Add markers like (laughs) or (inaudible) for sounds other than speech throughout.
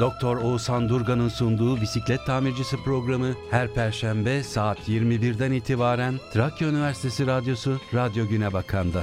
Doktor Oğuzhan Durgan'ın sunduğu bisiklet tamircisi programı her perşembe saat 21'den itibaren Trakya Üniversitesi Radyosu Radyo Güne Bakan'da.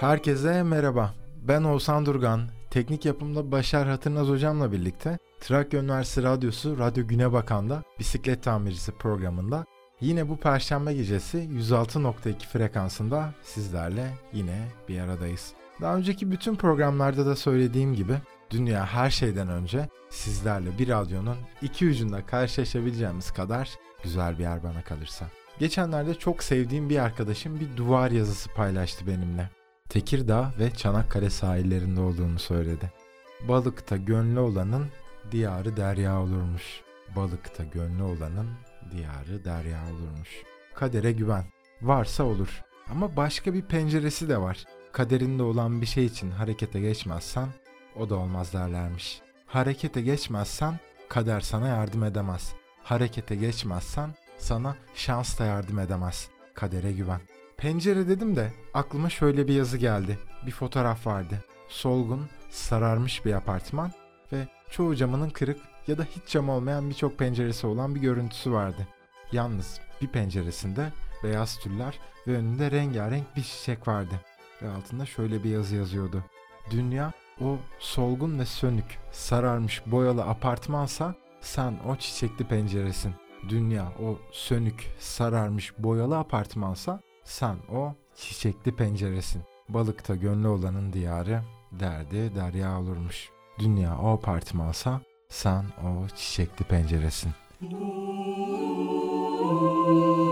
Herkese merhaba. Ben Oğuzhan Durgan. Teknik yapımda Başar Hatırnaz hocamla birlikte Trakya Üniversitesi Radyosu Radyo Güne Bakan'da bisiklet tamircisi programında yine bu perşembe gecesi 106.2 frekansında sizlerle yine bir aradayız. Daha önceki bütün programlarda da söylediğim gibi dünya her şeyden önce sizlerle bir radyonun iki ucunda karşılaşabileceğimiz kadar güzel bir yer bana kalırsa. Geçenlerde çok sevdiğim bir arkadaşım bir duvar yazısı paylaştı benimle. Tekirdağ ve Çanakkale sahillerinde olduğunu söyledi. Balıkta gönlü olanın diyarı derya olurmuş. Balıkta gönlü olanın diyarı derya olurmuş. Kadere güven. Varsa olur. Ama başka bir penceresi de var. Kaderinde olan bir şey için harekete geçmezsen o da olmaz derlermiş. Harekete geçmezsen kader sana yardım edemez. Harekete geçmezsen sana şans da yardım edemez. Kadere güven. Pencere dedim de aklıma şöyle bir yazı geldi. Bir fotoğraf vardı. Solgun, sararmış bir apartman ve çoğu camının kırık ya da hiç cam olmayan birçok penceresi olan bir görüntüsü vardı. Yalnız bir penceresinde beyaz tüller ve önünde rengarenk bir çiçek vardı. Ve altında şöyle bir yazı yazıyordu. Dünya o solgun ve sönük, sararmış boyalı apartmansa sen o çiçekli penceresin. Dünya o sönük, sararmış boyalı apartmansa sen o çiçekli penceresin. Balıkta gönlü olanın diyarı, derdi derya olurmuş. Dünya o apartmansa sen o çiçekli penceresin. (laughs)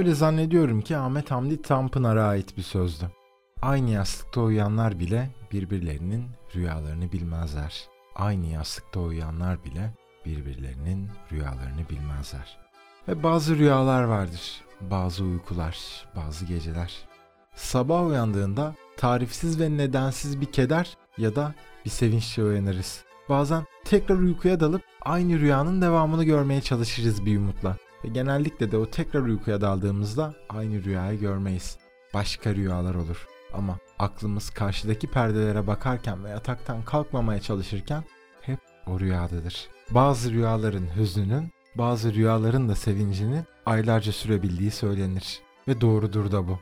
Öyle zannediyorum ki Ahmet Hamdi Tanpınar'a ait bir sözdü. Aynı yastıkta uyuyanlar bile birbirlerinin rüyalarını bilmezler. Aynı yastıkta uyuyanlar bile birbirlerinin rüyalarını bilmezler. Ve bazı rüyalar vardır, bazı uykular, bazı geceler. Sabah uyandığında tarifsiz ve nedensiz bir keder ya da bir sevinçle uyanırız. Bazen tekrar uykuya dalıp aynı rüyanın devamını görmeye çalışırız bir umutla. Ve genellikle de o tekrar uykuya daldığımızda aynı rüyayı görmeyiz. Başka rüyalar olur. Ama aklımız karşıdaki perdelere bakarken ve yataktan kalkmamaya çalışırken hep o rüyadadır. Bazı rüyaların hüznünün, bazı rüyaların da sevincinin aylarca sürebildiği söylenir. Ve doğrudur da bu.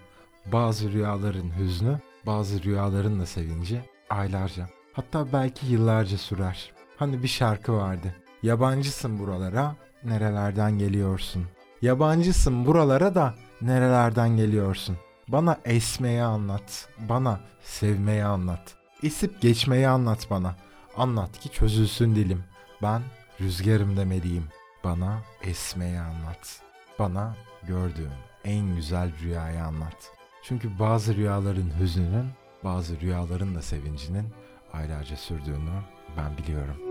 Bazı rüyaların hüznü, bazı rüyaların da sevinci aylarca, hatta belki yıllarca sürer. Hani bir şarkı vardı. Yabancısın buralara, nerelerden geliyorsun? Yabancısın buralara da nerelerden geliyorsun? Bana esmeyi anlat, bana sevmeyi anlat. Esip geçmeyi anlat bana. Anlat ki çözülsün dilim. Ben rüzgarım demeliyim. Bana esmeyi anlat. Bana gördüğün en güzel rüyayı anlat. Çünkü bazı rüyaların hüznünün, bazı rüyaların da sevincinin aylarca sürdüğünü ben biliyorum.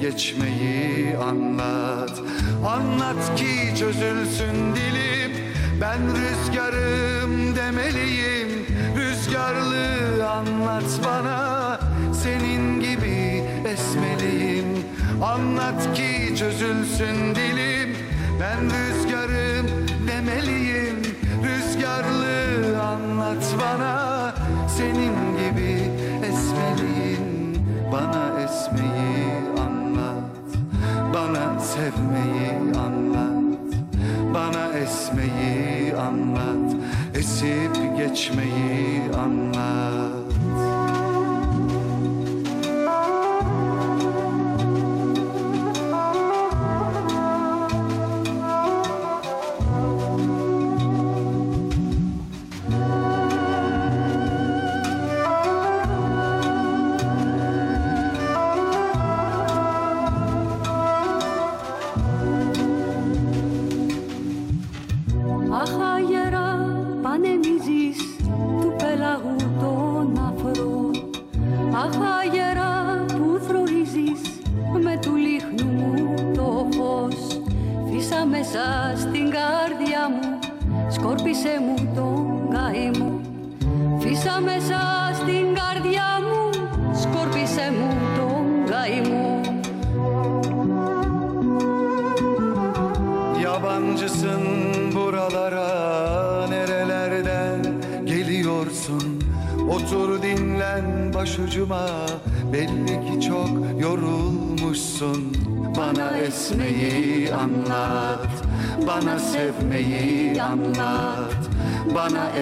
Geçmeyi anlat. Anlat ki çözülsün dilim. Ben rüzgarım demeliyim. Rüzgarlı anlat bana. Senin gibi esmeliyim. Anlat ki çözülsün dilim. Ben rüzgarım demeliyim. Rüzgarlı anlat bana. Senin gibi Bana esmeyi bana sevmeyi anlat Bana esmeyi anlat Esip geçmeyi anlat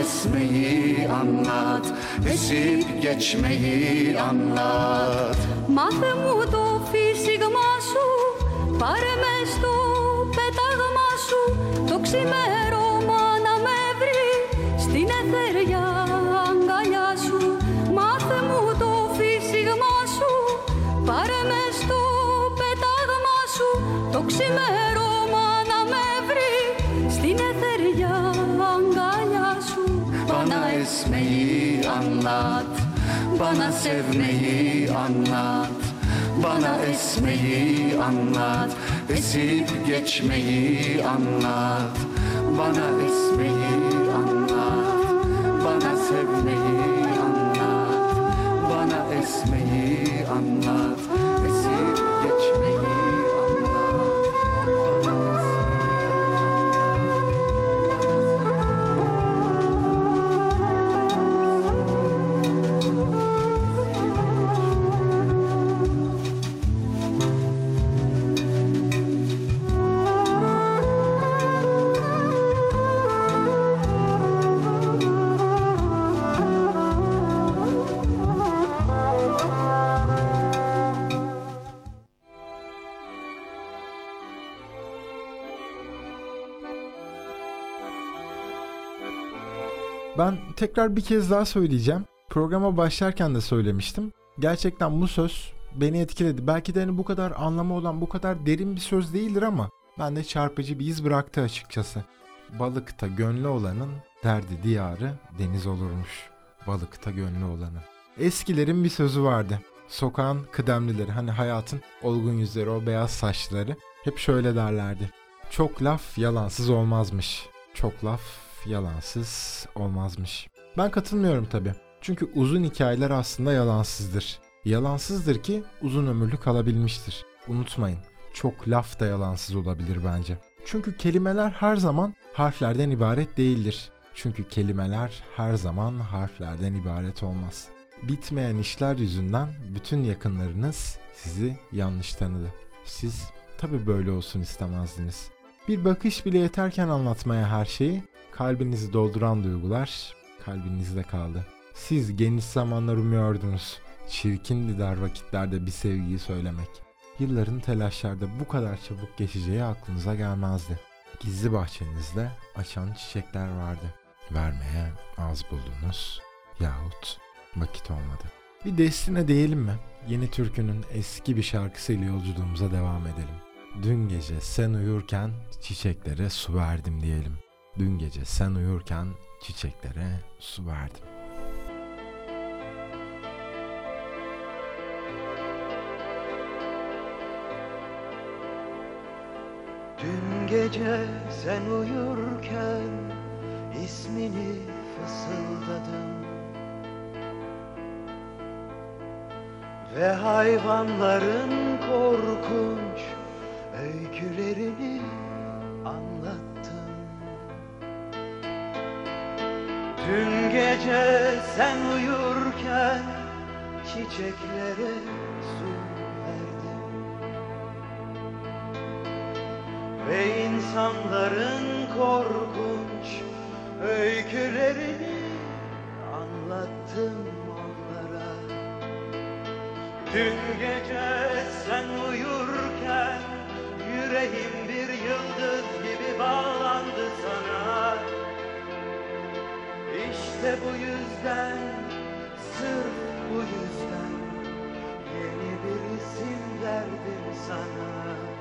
etmeyi anlat Esip geçmeyi anlat Mahmut o fisigma su Πάρε με στο πέταγμα anlat. Bana sevmeyi anlat. Bana esmeyi anlat. Esip geçmeyi anlat. Bana esmeyi anlat. Bana sevmeyi anlat. Bana esmeyi anlat Ben tekrar bir kez daha söyleyeceğim. Programa başlarken de söylemiştim. Gerçekten bu söz beni etkiledi. Belki de hani bu kadar anlamı olan, bu kadar derin bir söz değildir ama ben de çarpıcı bir iz bıraktı açıkçası. Balıkta gönlü olanın derdi diyarı deniz olurmuş. Balıkta gönlü olanın. Eskilerin bir sözü vardı. Sokağın kıdemlileri hani hayatın olgun yüzleri o beyaz saçları hep şöyle derlerdi. Çok laf yalansız olmazmış. Çok laf yalansız olmazmış. Ben katılmıyorum tabi. Çünkü uzun hikayeler aslında yalansızdır. Yalansızdır ki uzun ömürlü kalabilmiştir. Unutmayın. Çok laf da yalansız olabilir bence. Çünkü kelimeler her zaman harflerden ibaret değildir. Çünkü kelimeler her zaman harflerden ibaret olmaz. Bitmeyen işler yüzünden bütün yakınlarınız sizi yanlış tanıdı. Siz tabi böyle olsun istemezdiniz. Bir bakış bile yeterken anlatmaya her şeyi, kalbinizi dolduran duygular kalbinizde kaldı. Siz geniş zamanlar umuyordunuz. Çirkindi dar vakitlerde bir sevgiyi söylemek. Yılların telaşlarda bu kadar çabuk geçeceği aklınıza gelmezdi. Gizli bahçenizde açan çiçekler vardı. Vermeye az buldunuz yahut vakit olmadı. Bir destine diyelim mi? Yeni türkünün eski bir şarkısıyla yolculuğumuza devam edelim. Dün gece sen uyurken çiçeklere su verdim diyelim. Dün gece sen uyurken çiçeklere su verdim. Dün gece sen uyurken ismini fısıldadım Ve hayvanların korkunç öykülerini anlattım Dün gece sen uyurken çiçeklere su verdim Ve insanların korkunç öykülerini anlattım onlara. Dün gece sen uyurken yüreğim bir yıldız gibi bağlandı İşte bu yüzden, sırf bu yüzden yeni bir isim verdim sana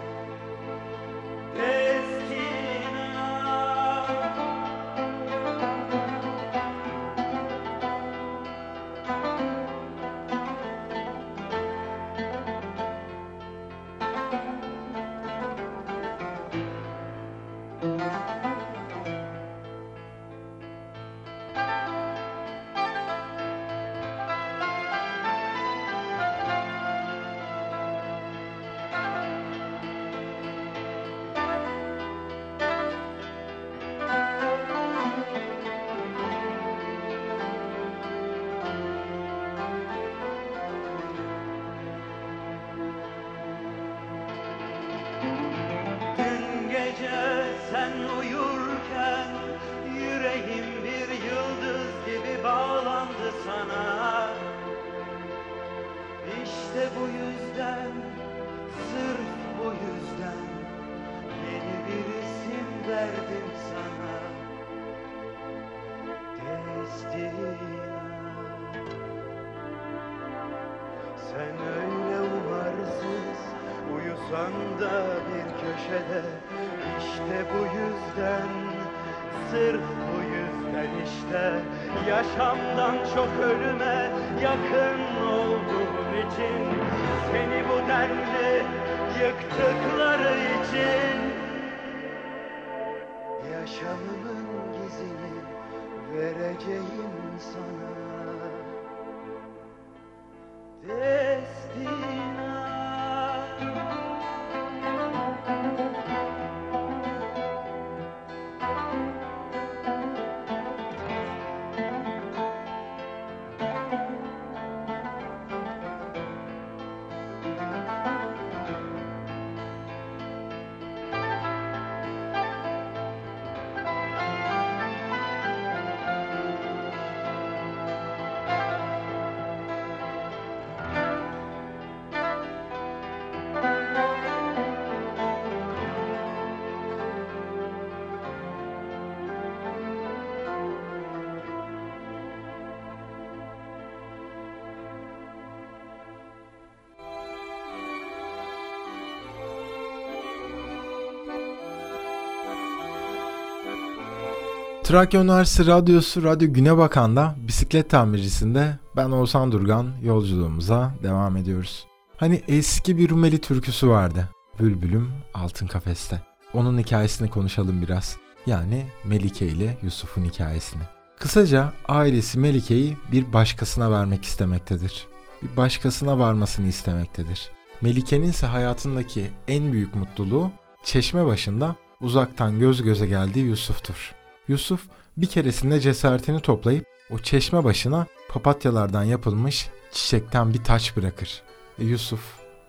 Trakya Üniversitesi Radyosu Radyo Güne Bakan'da bisiklet tamircisinde ben Oğuzhan Durgan yolculuğumuza devam ediyoruz. Hani eski bir Rumeli türküsü vardı. Bülbülüm Altın Kafeste. Onun hikayesini konuşalım biraz. Yani Melike ile Yusuf'un hikayesini. Kısaca ailesi Melike'yi bir başkasına vermek istemektedir. Bir başkasına varmasını istemektedir. Melike'nin ise hayatındaki en büyük mutluluğu çeşme başında uzaktan göz göze geldiği Yusuf'tur. Yusuf bir keresinde cesaretini toplayıp o çeşme başına papatyalardan yapılmış çiçekten bir taç bırakır. E Yusuf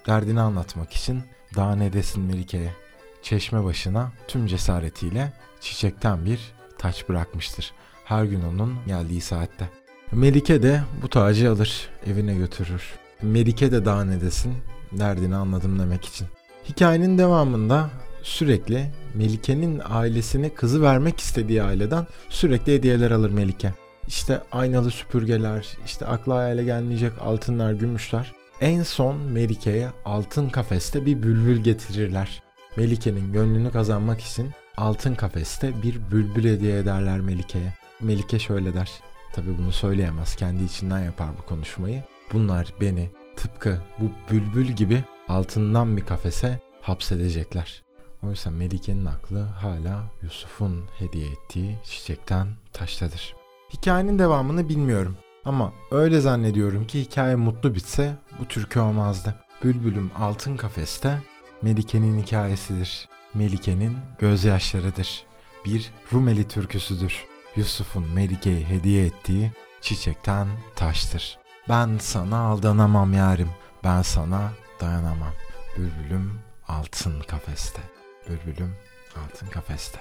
derdini anlatmak için daha ne desin Melike'ye çeşme başına tüm cesaretiyle çiçekten bir taç bırakmıştır. Her gün onun geldiği saatte. Melike de bu tacı alır, evine götürür. Melike de daha ne desin, derdini anladım demek için. Hikayenin devamında sürekli Melike'nin ailesine kızı vermek istediği aileden sürekli hediyeler alır Melike. İşte aynalı süpürgeler, işte akla hayale gelmeyecek altınlar, gümüşler. En son Melike'ye altın kafeste bir bülbül getirirler. Melike'nin gönlünü kazanmak için altın kafeste bir bülbül hediye ederler Melike'ye. Melike şöyle der. Tabi bunu söyleyemez. Kendi içinden yapar bu konuşmayı. Bunlar beni tıpkı bu bülbül gibi altından bir kafese hapsedecekler. Oysa Melike'nin aklı hala Yusuf'un hediye ettiği çiçekten taştadır. Hikayenin devamını bilmiyorum ama öyle zannediyorum ki hikaye mutlu bitse bu türkü olmazdı. Bülbülüm altın kafeste Melike'nin hikayesidir. Melike'nin gözyaşlarıdır. Bir Rumeli türküsüdür. Yusuf'un Melike'ye hediye ettiği çiçekten taştır. Ben sana aldanamam yarim, ben sana dayanamam. Bülbülüm altın kafeste. Bülbülüm altın kafeste.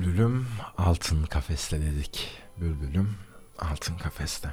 Bülbülüm altın kafeste dedik. Bülbülüm altın kafeste.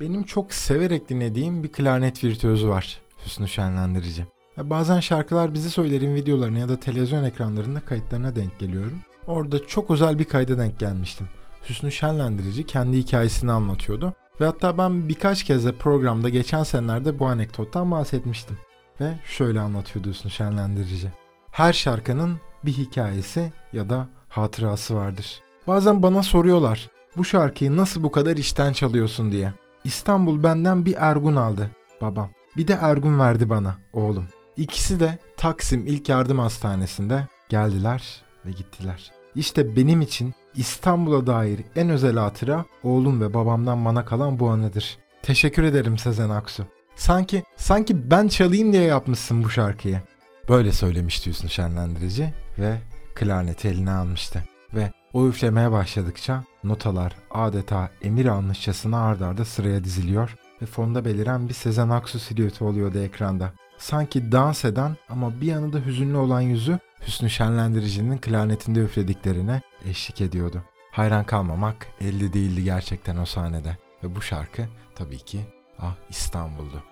Benim çok severek dinlediğim bir klarnet virtüözü var. Hüsnü Şenlendirici. Bazen şarkılar bizi söylerin videolarına ya da televizyon ekranlarında kayıtlarına denk geliyorum. Orada çok özel bir kayda denk gelmiştim. Hüsnü Şenlendirici kendi hikayesini anlatıyordu. Ve hatta ben birkaç kez de programda geçen senelerde bu anekdottan bahsetmiştim. Ve şöyle anlatıyordu Hüsnü Şenlendirici. Her şarkının bir hikayesi ya da hatırası vardır. Bazen bana soruyorlar bu şarkıyı nasıl bu kadar işten çalıyorsun diye. İstanbul benden bir Ergun aldı babam. Bir de Ergun verdi bana oğlum. İkisi de Taksim İlk Yardım Hastanesi'nde geldiler ve gittiler. İşte benim için İstanbul'a dair en özel hatıra oğlum ve babamdan bana kalan bu anıdır. Teşekkür ederim Sezen Aksu. Sanki sanki ben çalayım diye yapmışsın bu şarkıyı. Böyle söylemişti Hüsnü Şenlendirici ve klarneti eline almıştı. Ve o üflemeye başladıkça notalar adeta emir almışçasına ard arda sıraya diziliyor ve fonda beliren bir Sezen Aksu silüeti oluyordu ekranda. Sanki dans eden ama bir yanında hüzünlü olan yüzü Hüsnü Şenlendirici'nin klarnetinde üflediklerine eşlik ediyordu. Hayran kalmamak elde değildi gerçekten o sahnede. Ve bu şarkı tabii ki Ah İstanbul'du.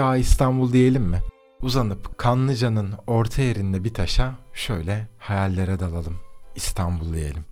Ah İstanbul diyelim mi? Uzanıp Kanlıca'nın orta yerinde bir taşa şöyle hayallere dalalım. İstanbul diyelim.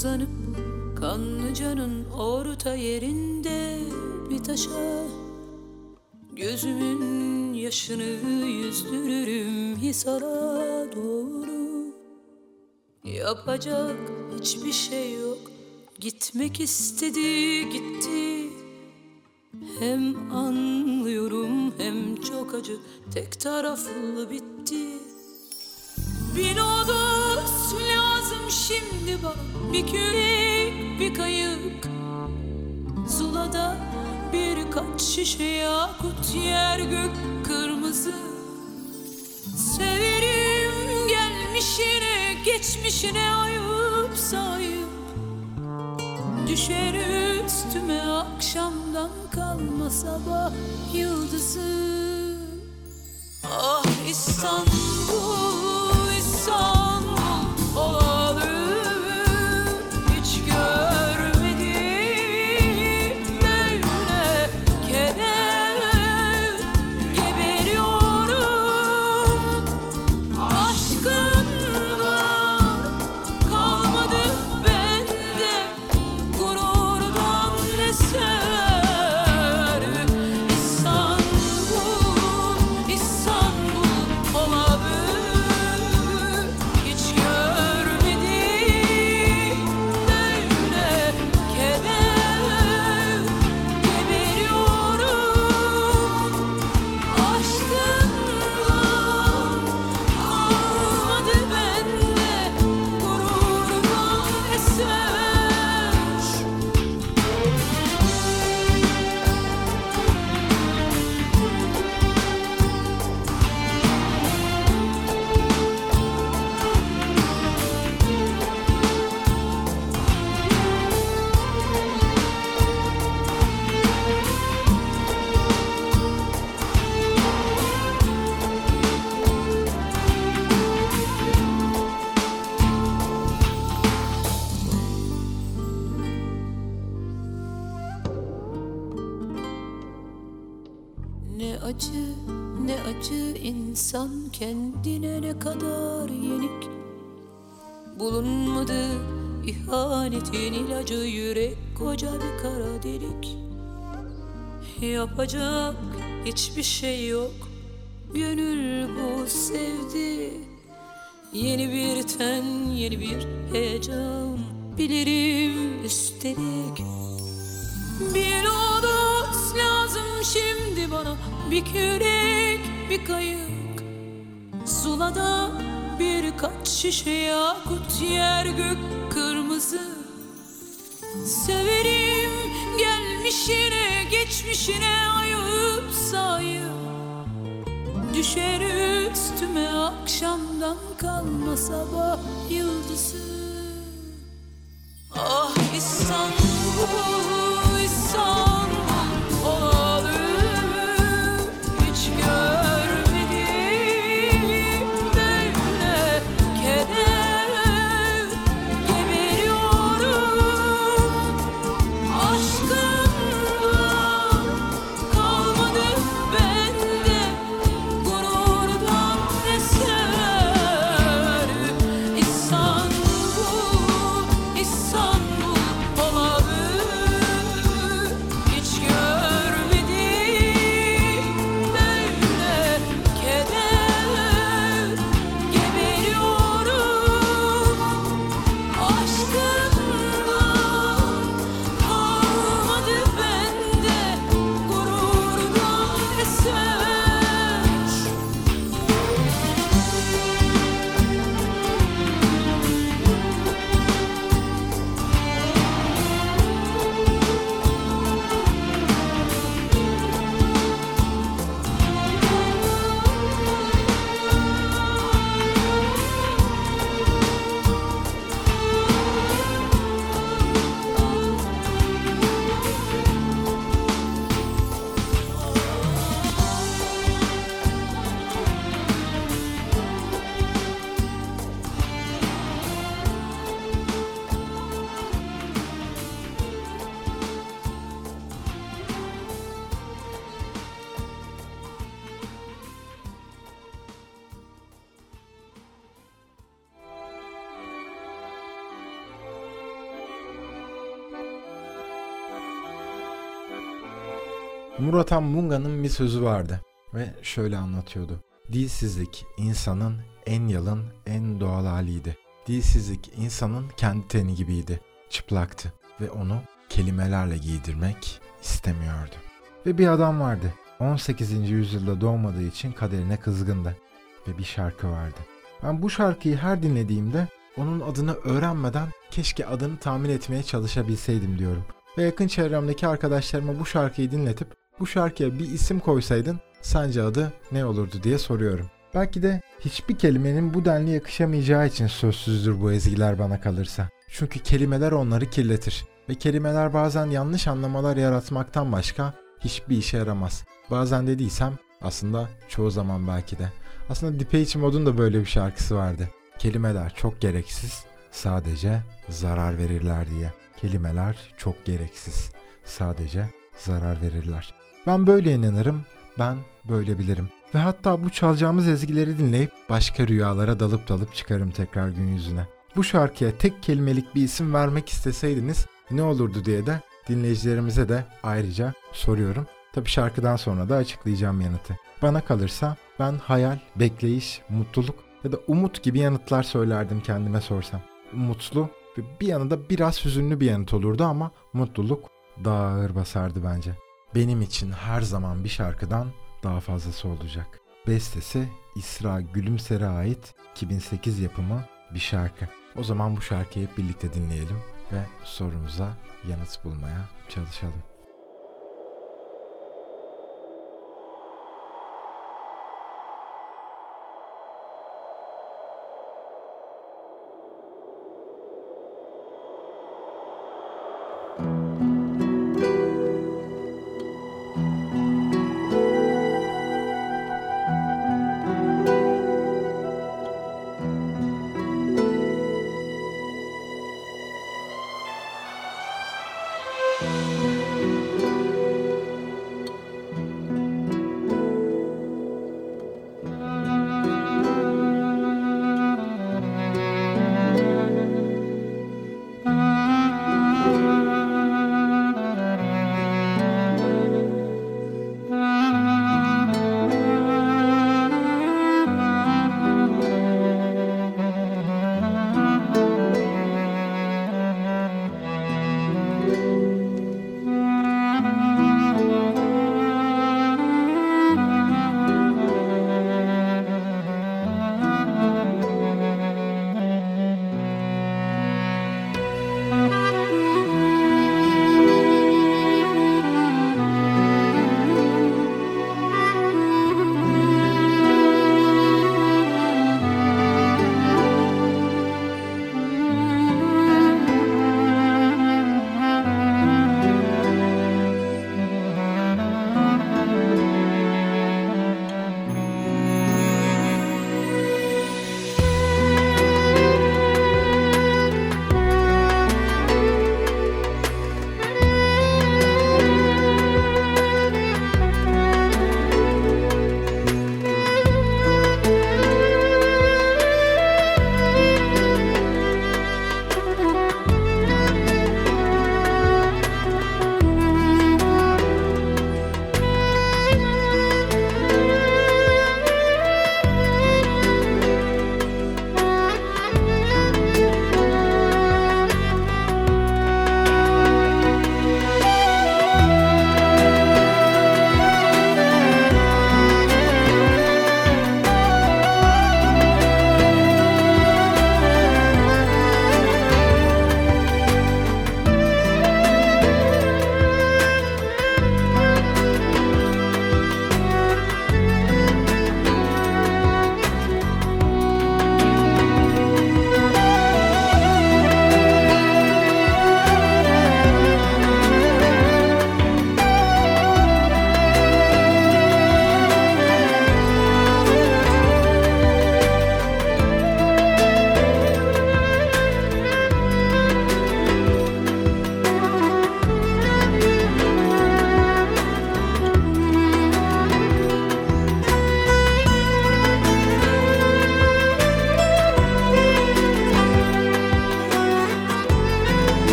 Uzanıp Kanlıca'nın orta yerinde bir taşa. Gözümün yaşını yüzdürürüm Hisar'a doğru. Yapacak hiçbir şey yok. Gitmek istedi gitti. Hem anlıyorum hem çok acı. Tek taraflı bitti şimdi bana Bir kürek bir kayık. Zula'da birkaç şişe yakut Yer gök kırmızı. Severim gelmişine geçmişine ayıp sayıp. Düşer üstüme akşamdan kalma sabah yıldızı. Ah İstanbul, İstanbul insan kendine ne kadar yenik? Bulunmadı ihanetin ilacı yürek koca bir kara delik. Yapacak hiçbir şey yok Gönül bu sevdi. Yeni bir ten, yeni bir heyecan Bilirim üstelik Bir lodos lazım şimdi bana Bir kürek, bir kayık Zulada birkaç şişe yakut Yer gök kırmızı. Severim gelmişine geçmişine ayıp sayıp. Düşer üstüme akşamdan kalma sabah yıldızı. Ah İstanbul, İstanbul Muratan Munga'nın bir sözü vardı ve şöyle anlatıyordu. Dilsizlik insanın en yalın, en doğal haliydi. Dilsizlik insanın kendi teni gibiydi. Çıplaktı ve onu kelimelerle giydirmek istemiyordu. Ve bir adam vardı. 18. yüzyılda doğmadığı için kaderine kızgındı. Ve bir şarkı vardı. Ben bu şarkıyı her dinlediğimde onun adını öğrenmeden keşke adını tahmin etmeye çalışabilseydim diyorum. Ve yakın çevremdeki arkadaşlarıma bu şarkıyı dinletip bu şarkıya bir isim koysaydın sence adı ne olurdu diye soruyorum. Belki de hiçbir kelimenin bu denli yakışamayacağı için sözsüzdür bu ezgiler bana kalırsa. Çünkü kelimeler onları kirletir ve kelimeler bazen yanlış anlamalar yaratmaktan başka hiçbir işe yaramaz. Bazen dediysem aslında çoğu zaman belki de. Aslında Depeche Mode'un da böyle bir şarkısı vardı. Kelimeler çok gereksiz, sadece zarar verirler diye. Kelimeler çok gereksiz, sadece zarar verirler. Ben böyle inanırım, ben böyle bilirim. Ve hatta bu çalacağımız ezgileri dinleyip başka rüyalara dalıp dalıp çıkarım tekrar gün yüzüne. Bu şarkıya tek kelimelik bir isim vermek isteseydiniz ne olurdu diye de dinleyicilerimize de ayrıca soruyorum. Tabi şarkıdan sonra da açıklayacağım yanıtı. Bana kalırsa ben hayal, bekleyiş, mutluluk ya da umut gibi yanıtlar söylerdim kendime sorsam. Umutlu ve bir yanında biraz hüzünlü bir yanıt olurdu ama mutluluk daha ağır basardı bence. Benim için her zaman bir şarkıdan daha fazlası olacak. Bestesi İsra Gülümser'e ait 2008 yapımı bir şarkı. O zaman bu şarkıyı birlikte dinleyelim ve sorumuza yanıt bulmaya çalışalım.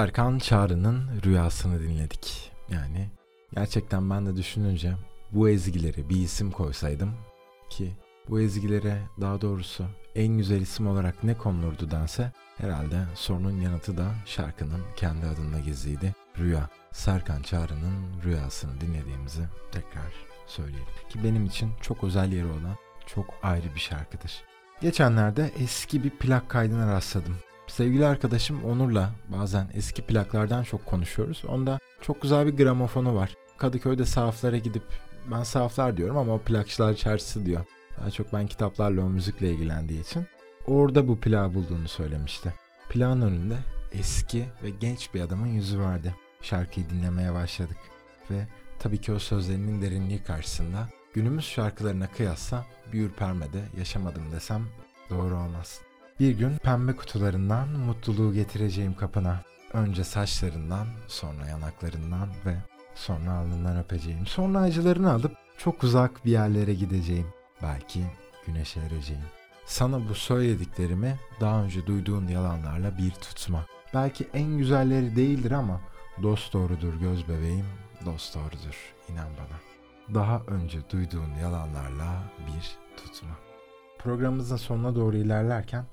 Serkan Çağrı'nın rüyasını dinledik. Yani gerçekten ben de düşününce bu ezgileri bir isim koysaydım ki bu ezgilere daha doğrusu en güzel isim olarak ne konulurdu dense herhalde sorunun yanıtı da şarkının kendi adında gizliydi. Rüya. Serkan Çağrı'nın rüyasını dinlediğimizi tekrar söyleyelim. Ki benim için çok özel yeri olan çok ayrı bir şarkıdır. Geçenlerde eski bir plak kaydına rastladım. Sevgili arkadaşım Onur'la bazen eski plaklardan çok konuşuyoruz. Onda çok güzel bir gramofonu var. Kadıköy'de sahaflara gidip ben sahaflar diyorum ama o plakçılar çarşısı diyor. Daha çok ben kitaplarla o müzikle ilgilendiği için. Orada bu plağı bulduğunu söylemişti. Plağın önünde eski ve genç bir adamın yüzü vardı. Şarkıyı dinlemeye başladık. Ve tabii ki o sözlerinin derinliği karşısında günümüz şarkılarına kıyasla bir ürpermede yaşamadım desem doğru olmaz. Bir gün pembe kutularından mutluluğu getireceğim kapına. Önce saçlarından, sonra yanaklarından ve sonra alnından öpeceğim. Sonra acılarını alıp çok uzak bir yerlere gideceğim. Belki güneşe ereceğim. Sana bu söylediklerimi daha önce duyduğun yalanlarla bir tutma. Belki en güzelleri değildir ama dost doğrudur göz bebeğim, dost doğrudur inan bana. Daha önce duyduğun yalanlarla bir tutma. Programımızın sonuna doğru ilerlerken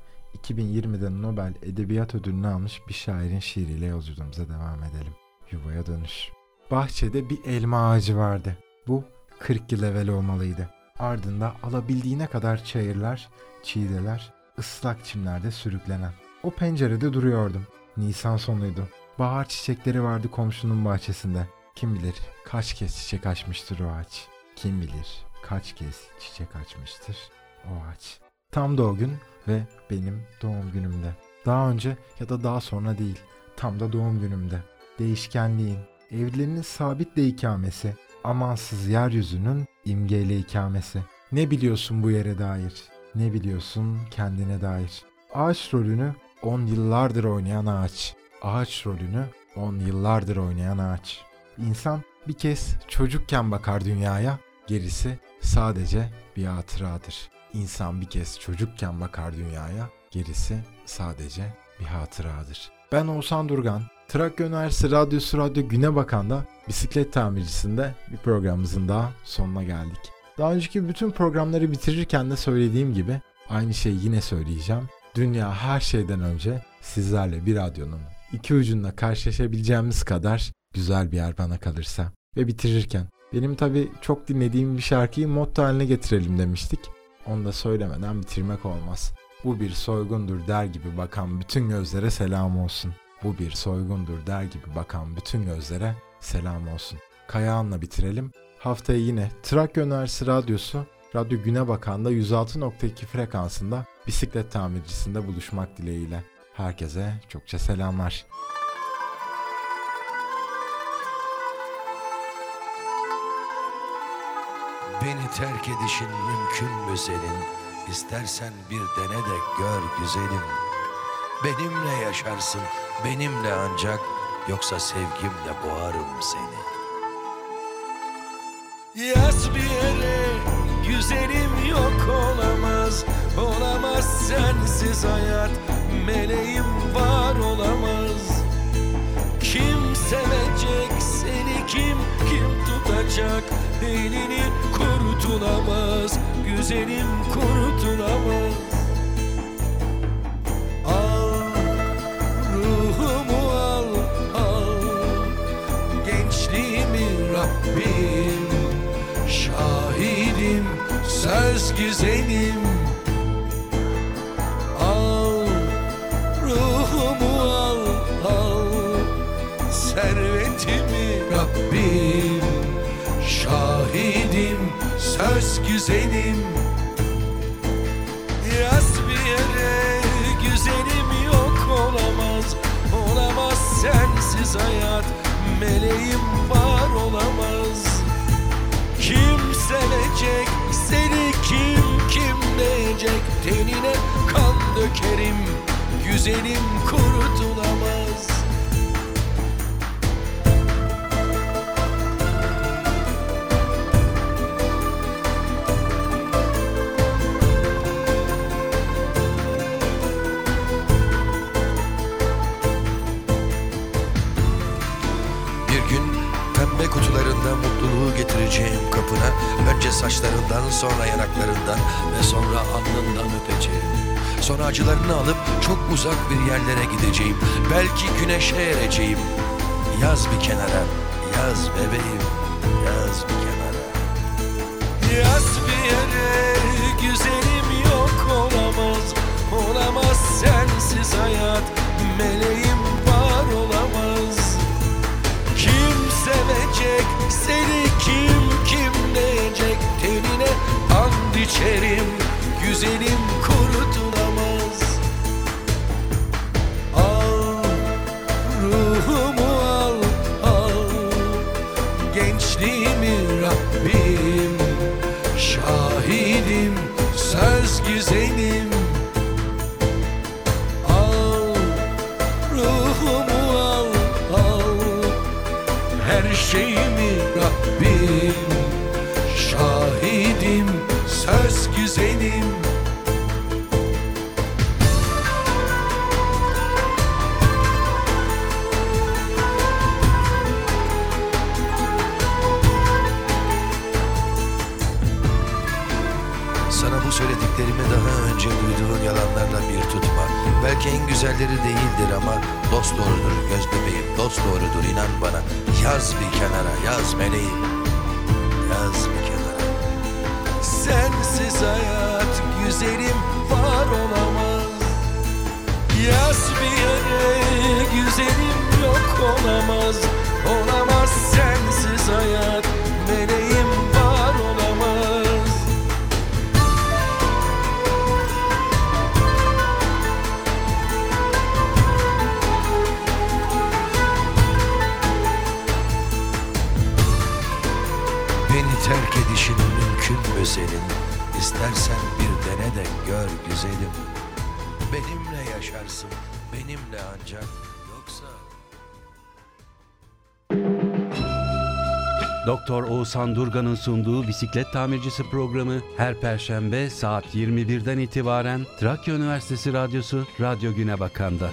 2020'de Nobel Edebiyat Ödülünü almış bir şairin şiiriyle yolculuğumuza devam edelim. Yuvaya dönüş. Bahçede bir elma ağacı vardı. Bu 40 yıl evvel olmalıydı. Ardında alabildiğine kadar çayırlar, çiğdeler, ıslak çimlerde sürüklenen. O pencerede duruyordum. Nisan sonuydu. Bahar çiçekleri vardı komşunun bahçesinde. Kim bilir kaç kez çiçek açmıştır o ağaç. Kim bilir kaç kez çiçek açmıştır o ağaç. Tam da o gün ve benim doğum günümde. Daha önce ya da daha sonra değil. Tam da doğum günümde. Değişkenliğin, evlerinin sabitle ikamesi, amansız yeryüzünün imgeyle ikamesi. Ne biliyorsun bu yere dair? Ne biliyorsun kendine dair? Ağaç rolünü 10 yıllardır oynayan ağaç. Ağaç rolünü 10 yıllardır oynayan ağaç. İnsan bir kez çocukken bakar dünyaya, gerisi sadece bir hatıradır. İnsan bir kez çocukken bakar dünyaya, gerisi sadece bir hatıradır. Ben Oğuzhan Durgan, Trakya Üniversitesi Radyosu Radyo Güne Bakan'da bisiklet tamircisinde bir programımızın daha sonuna geldik. Daha önceki bütün programları bitirirken de söylediğim gibi aynı şeyi yine söyleyeceğim. Dünya her şeyden önce sizlerle bir radyonun iki ucunda karşılaşabileceğimiz kadar güzel bir yer bana kalırsa. Ve bitirirken benim tabi çok dinlediğim bir şarkıyı motto haline getirelim demiştik. Onu da söylemeden bitirmek olmaz. Bu bir soygundur der gibi bakan bütün gözlere selam olsun. Bu bir soygundur der gibi bakan bütün gözlere selam olsun. Kayağan'la bitirelim. Haftaya yine Trakya Üniversitesi Radyosu Radyo Güne Bakan'da 106.2 frekansında bisiklet tamircisinde buluşmak dileğiyle. Herkese çokça selamlar. Beni terk edişin mümkün mü senin? İstersen bir dene de gör güzelim. Benimle yaşarsın, benimle ancak yoksa sevgimle boğarım seni. Yaz bir yere güzelim yok olamaz Olamaz sensiz hayat meleğim var olamaz Kim sevecek seni kim kim tutacak Elini kurutulamaz güzelim kurutulamaz Al ruhumu al al. Gençliğimi Rabbim Şahidim söz güzelim söz güzelim. Yaz bir yere güzelim yok olamaz. Olamaz sensiz hayat meleğim var olamaz. Kim sevecek seni kim kim diyecek Tenine kan dökerim güzelim kurutulamaz saçlarından sonra yanaklarından ve sonra alnından öpeceğim. Sonra acılarını alıp çok uzak bir yerlere gideceğim. Belki güneşe ereceğim. Yaz bir kenara, yaz bebeğim, yaz bir kenara. Yaz bir yere, güzelim yok olamaz. Olamaz sensiz hayat, meleğim sevecek. Seni kim kimleyecek tenine and içerim. Güzelim kurutulamaz Rabbim Şahidim söz güzelim Sana bu söylediklerimi daha önce duyduğun yalanlarla bir tutma. Belki en güzelleri değildir ama dost doğrudur göz bebeğim, dost doğrudur inan bana. Yaz bir kenara, yaz meleğim, yaz bir kenara. Sensiz hayat güzelim var olamaz. Yaz bir yere güzelim yok olamaz. Olamaz sensiz hayat, meleğim senin? İstersen bir dene de gör güzelim. Benimle yaşarsın, benimle ancak yoksa... Doktor Oğuzhan Durgan'ın sunduğu bisiklet tamircisi programı her perşembe saat 21'den itibaren Trakya Üniversitesi Radyosu Radyo Güne Bakan'da.